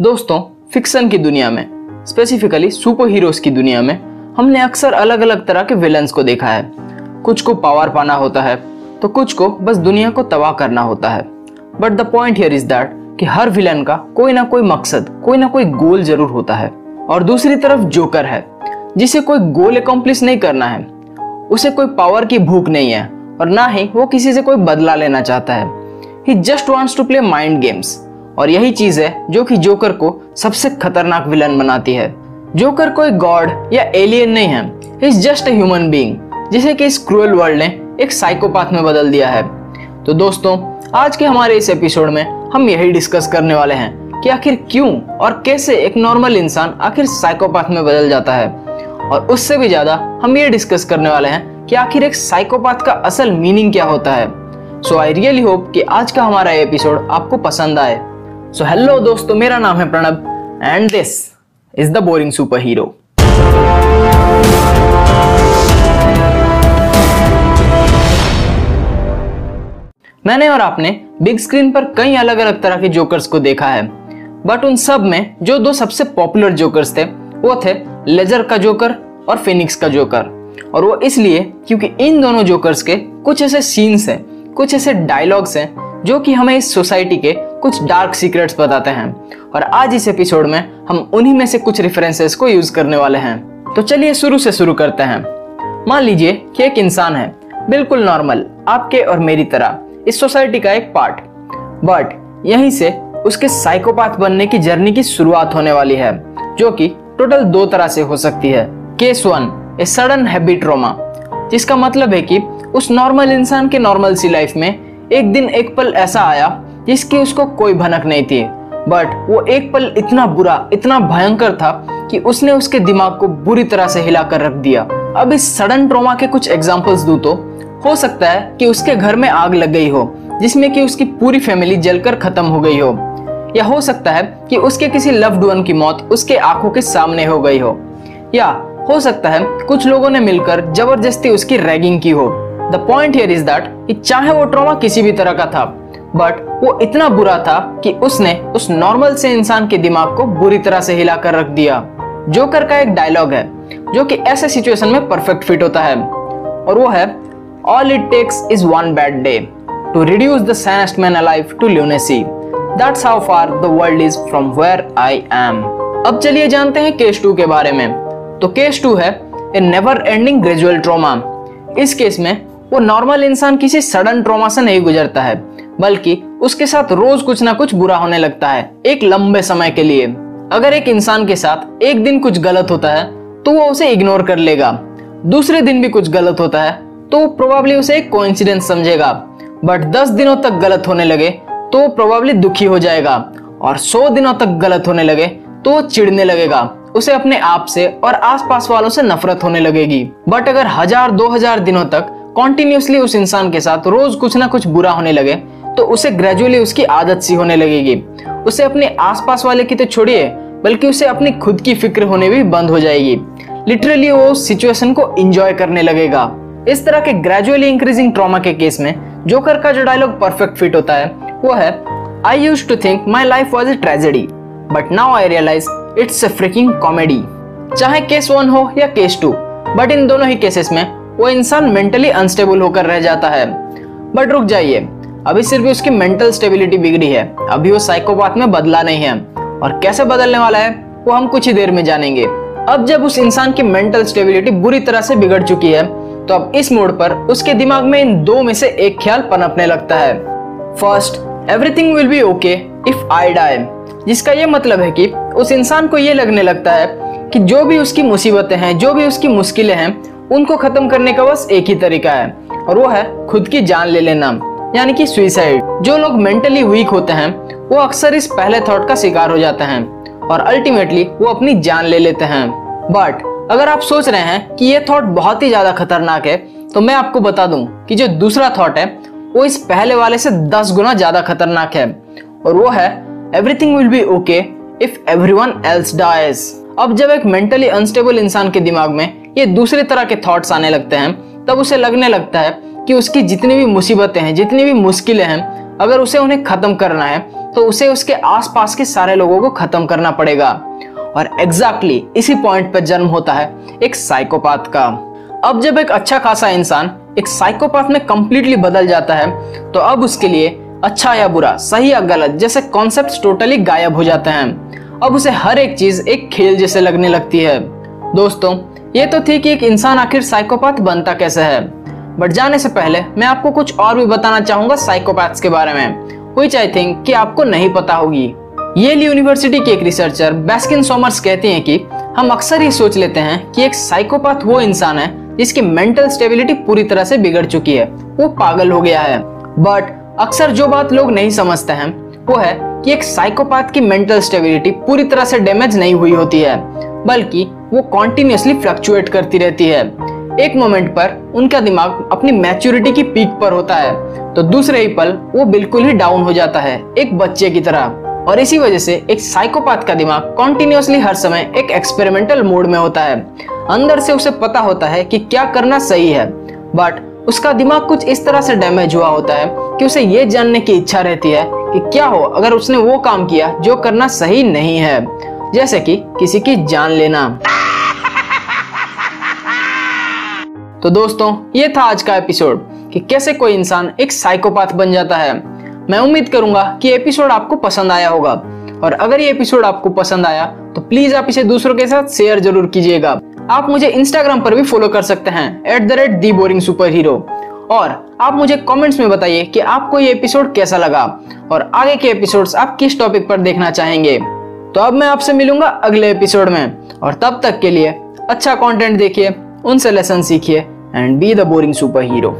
दोस्तों फिक्शन की दुनिया में स्पेसिफिकली सुपर हीरोज की दुनिया में, हमने अक्सर अलग अलग तरह के विलन्स को देखा है। कुछ को पावर पाना होता है तो कुछ को बस दुनिया को तबाह करना होता है। But the point here is that कि हर विलन का कोई ना कोई मकसद, कोई ना कोई गोल ज़रूर होता है। और दूसरी तरफ़ जोकर है, जिसे कोई गोल अकम्प्लिश नहीं करना है। उसे कोई पावर की भूख नहीं है, और ना ही वो किसी से कोई बदला लेना चाहता है। He just wants to play mind games और यही चीज़ है जो कि जोकर को सबसे खतरनाक विलन बनाती है। जोकर कोई गॉड या एलियन नहीं है। इज़ जस्ट ह्यूमन बीइंग जिसे कि इस क्रूअल वर्ल्ड ने एक साइकोपाथ में बदल दिया है। तो दोस्तों, आज के हमारे इस एपिसोड में हम यही डिस्कस करने वाले हैं कि आखिर क्यों और कैसे एक नॉर्मल इंसान आखिर साइकोपाथ में बदल जाता है। और उससे भी ज़्यादा हम ये डिस्कस करने वाले हैं कि आखिर एक साइकोपाथ का असल मीनिंग क्या होता है। सो आई रियली होप कि आज का हमारा एपिसोड आपको पसंद आए। सो हेलो दोस्तों, मेरा नाम है Pranab and this is the boring superhero मैंने और आपने बिग स्क्रीन पर कई अलग अलग तरह के जोकर्स को देखा है बट उन सब में जो दो सबसे पॉपुलर जोकर्स थे, वो थे लेजर का जोकर और फिनिक्स का जोकर और वो इसलिए क्योंकि इन दोनों जोकर्स के कुछ ऐसे सीन्स हैं, कुछ ऐसे डायलॉग्स हैं, जो कि हमें इस सोसाइटी के कुछ डार्क सीक्रेट्स बताते हैं। और आज इस एपिसोड में हम उन्हीं में से कुछ रेफरेंसेस को यूज़ करने वाले हैं। तो चलिए शुरू से शुरू करते हैं। मान लीजिए कि एक इंसान है, बिल्कुल नॉर्मल आपके और मेरी तरह, इस सोसाइटी का एक पार्ट बट यहीं से उसके साइकोपाथ बनने की जर्नी की शुरुआत होने वाली है, जो कि टोटल दो तरह से हो सकती है। Case one a sudden habit जिसका मतलब है कि उस नॉर्मल इंसान के नॉर्मल सी लाइफ में एक दिन एक पल ऐसा आया जिसकी उसको कोई भनक नहीं थी। बट वो एक पल इतना बुरा, इतना भयंकर था कि उसने उसके दिमाग को बुरी तरह से हिलाकर रख दिया। अब इस सडन ट्रोमा के कुछ एग्जाम्पल्स दू तो हो सकता है कि उसके घर में आग लग गई हो, जिसमें कि उसकी पूरी फैमिली जलकर खत्म हो गई हो। या हो सकता है कि उसके किसी लव्ड वन की मौत उसके आँखों के सामने हो गई हो। या हो सकता है कुछ लोगों ने मिलकर ज़बरदस्ती उसकी रैगिंग की हो। The point here is that कि चाहे वो ट्रॉमा किसी भी तरह का था बट वो इतना बुरा था कि उसने उस नॉर्मल से इंसान के दिमाग को बुरी तरह से हिलाकर रख दिया। जोकर का एक डायलॉग है, जो कि ऐसे सिचुएशन में परफेक्ट फिट होता है। और वो है all it takes is one bad day to reduce the sanest man alive to lunacy that's how far the world is from where I am अब चलिए जानते हैं केस टू के बारे में। तो केस टू है a never ending gradual trauma इस केस में वो नॉर्मल इंसान किसी सडन ट्रोमा से नहीं गुजरता है। बल्कि उसके साथ रोज कुछ ना कुछ बुरा होने लगता है, एक लंबे समय के लिए। अगर एक इंसान के साथ एक दिन कुछ गलत होता है तो वो उसे इग्नोर कर लेगा। दूसरे दिन भी कुछ गलत होता है तो वो प्रोबेबली उसे एक कोइंसिडेंस समझेगा। बट दस दिनों तक गलत होने लगे तो वो प्रोबेबली दुखी हो जाएगा। और सौ दिनों तक गलत होने लगे तो वो चिढ़ने लगेगा। उसे अपने आप से और आसपास वालों से नफरत होने लगेगी। बट अगर हज़ार, दो हज़ार दिनों तक कॉन्टिन्यूसली उस इंसान के साथ रोज कुछ ना कुछ बुरा होने लगे तो उसे ग्रेजुअली उसकी आदत सी होने लगेगी। उसे अपने आसपास वाले की तो छोड़िए, बल्कि उसे अपनी खुद की फ़िक्र होने भी बंद हो जाएगी। लिटरली वो सिचुएशन को एंजॉय करने लगेगा। इस तरह के ग्रेजुअली इंक्रीजिंग ट्रॉमा के केस में जोकर का जो डायलॉग परफेक्ट फिट होता है, वो है I use to think my life was a tragedy but now I realise it's a freaking comedy चाहे केस वन हो या केस टू बट इन दोनों ही केसेस में वो इंसान मेंटली अनस्टेबल होकर रह जाता है। बट रुक जाइए अभी सिर्फ़ उसकी मेंटल स्टेबिलिटी बिगड़ी है। अभी वो साइकोपाथ में बदला नहीं है। और कैसे बदलने वाला है, वो हम कुछ ही देर में जानेंगे। अब जब उस इंसान की मेंटल स्टेबिलिटी बुरी तरह से बिगड़ चुकी है तो अब इस मोड पर उसके दिमाग में इन दो में से एक ख्याल पनपने लगता है। First everything will be okay if I die जिसका ये मतलब है कि उस इंसान को ये लगने लगता है कि जो भी उसकी मुसीबतें हैं, जो भी उसकी मुश्किलें हैं, उनको खत्म करने का बस एक ही तरीका है, और वो है खुद की जान ले लेना। यानी कि सुइसाइड जो लोग मेंटली वीक होते हैं, वो अक्सर इस पहले थॉट का शिकार हो जाते हैं और अल्टीमेटली वो अपनी जान ले लेते हैं। बट अगर आप सोच रहे हैं कि ये थॉट बहुत ही ज़्यादा खतरनाक है तो मैं आपको बता दूँ कि जो दूसरा थॉट है, वो इस पहले वाले से दस गुना ज़्यादा खतरनाक है और वो है everything will be okay if everyone else dies अब जब एक मेंटली अनस्टेबल इंसान के दिमाग में ये दूसरे तरह के थॉट्स आने लगते हैं, तब उसे लगने लगता है कि उसकी जितनी भी मुसीबतें हैं, जितनी भी मुश्किलें हैं, अगर उसे उन्हें खत्म करना है तो उसे उसके आसपास के सारे लोगों को खत्म करना पड़ेगा। और एग्जैक्टली exactly इसी पॉइंट पर जन्म होता है एक साइकोपाथ का। अब जब एक अच्छा खासा इंसान एक साइकोपाथ में कंप्लीटली बदल जाता है तो अब उसके लिए अच्छा या बुरा, सही या गलत, जैसे कॉन्सेप्ट टोटली गायब हो जाते हैं। अब उसे हर एक चीज़ एक खेल जैसे लगने लगती है। दोस्तों, ये तो थी कि एक इंसान आखिर साइकोपाथ बनता कैसे है। बट जाने से पहले मैं आपको कुछ और भी बताना चाहूँगा साइकोपैथ्स के बारे में विच आई थिंक कि आपको नहीं पता होगी। येल यूनिवर्सिटी के एक रिसर्चर बेस्किन सोमर्स कहते हैं कि हम अक्सर ये सोच लेते हैं कि एक साइकोपाथ वो इंसान है जिसकी मेंटल स्टेबिलिटी पूरी तरह से बिगड़ चुकी है। वो पागल हो गया है। बट अक्सर जो बात लोग नहीं समझते हैं, वो है कि एक साइकोपाथ की मेंटल स्टेबिलिटी पूरी तरह से डैमेज नहीं हुई होती है, बल्कि वो कॉन्टिन्यूसली फ्लक्चुएट करती रहती है। एक मोमेंट पर उनका दिमाग अपनी मैच्योरिटी की पीक पर होता है तो दूसरे ही पल वो बिल्कुल ही डाउन हो जाता है, एक बच्चे की तरह। और इसी वजह से एक साइकोपाथ का दिमाग कॉन्टिन्यूसली हर समय एक एक्सपेरिमेंटल मोड में होता है। अंदर से उसे पता होता है कि क्या करना सही है बट उसका दिमाग कुछ इस तरह से डैमेज हुआ होता है कि उसे ये जानने की इच्छा रहती है कि क्या हो अगर उसने वो काम किया जो करना सही नहीं है, जैसे कि किसी की जान लेना। तो दोस्तों, ये था आज का एपिसोड कि कैसे कोई इंसान एक साइकोपाथ बन जाता है। मैं उम्मीद करूँगा कि एपिसोड आपको पसंद आया होगा। और अगर ये एपिसोड आपको पसंद आया तो प्लीज़ आप इसे दूसरों के साथ शेयर ज़रूर कीजिएगा। आप मुझे इंस्टाग्राम पर भी फॉलो कर सकते हैं at the rate the boring super hero और आप मुझे कमेंट्स में बताइए कि आपको ये एपिसोड कैसा लगा। और आगे के एपिसोड्स आप किस टॉपिक पर देखना चाहेंगे। तो अब मैं आपसे मिलूँगा अगले एपिसोड में। और तब तक के लिए अच्छा कंटेंट देखिए, उनसे लेसन सीखिए। And be the boring super hero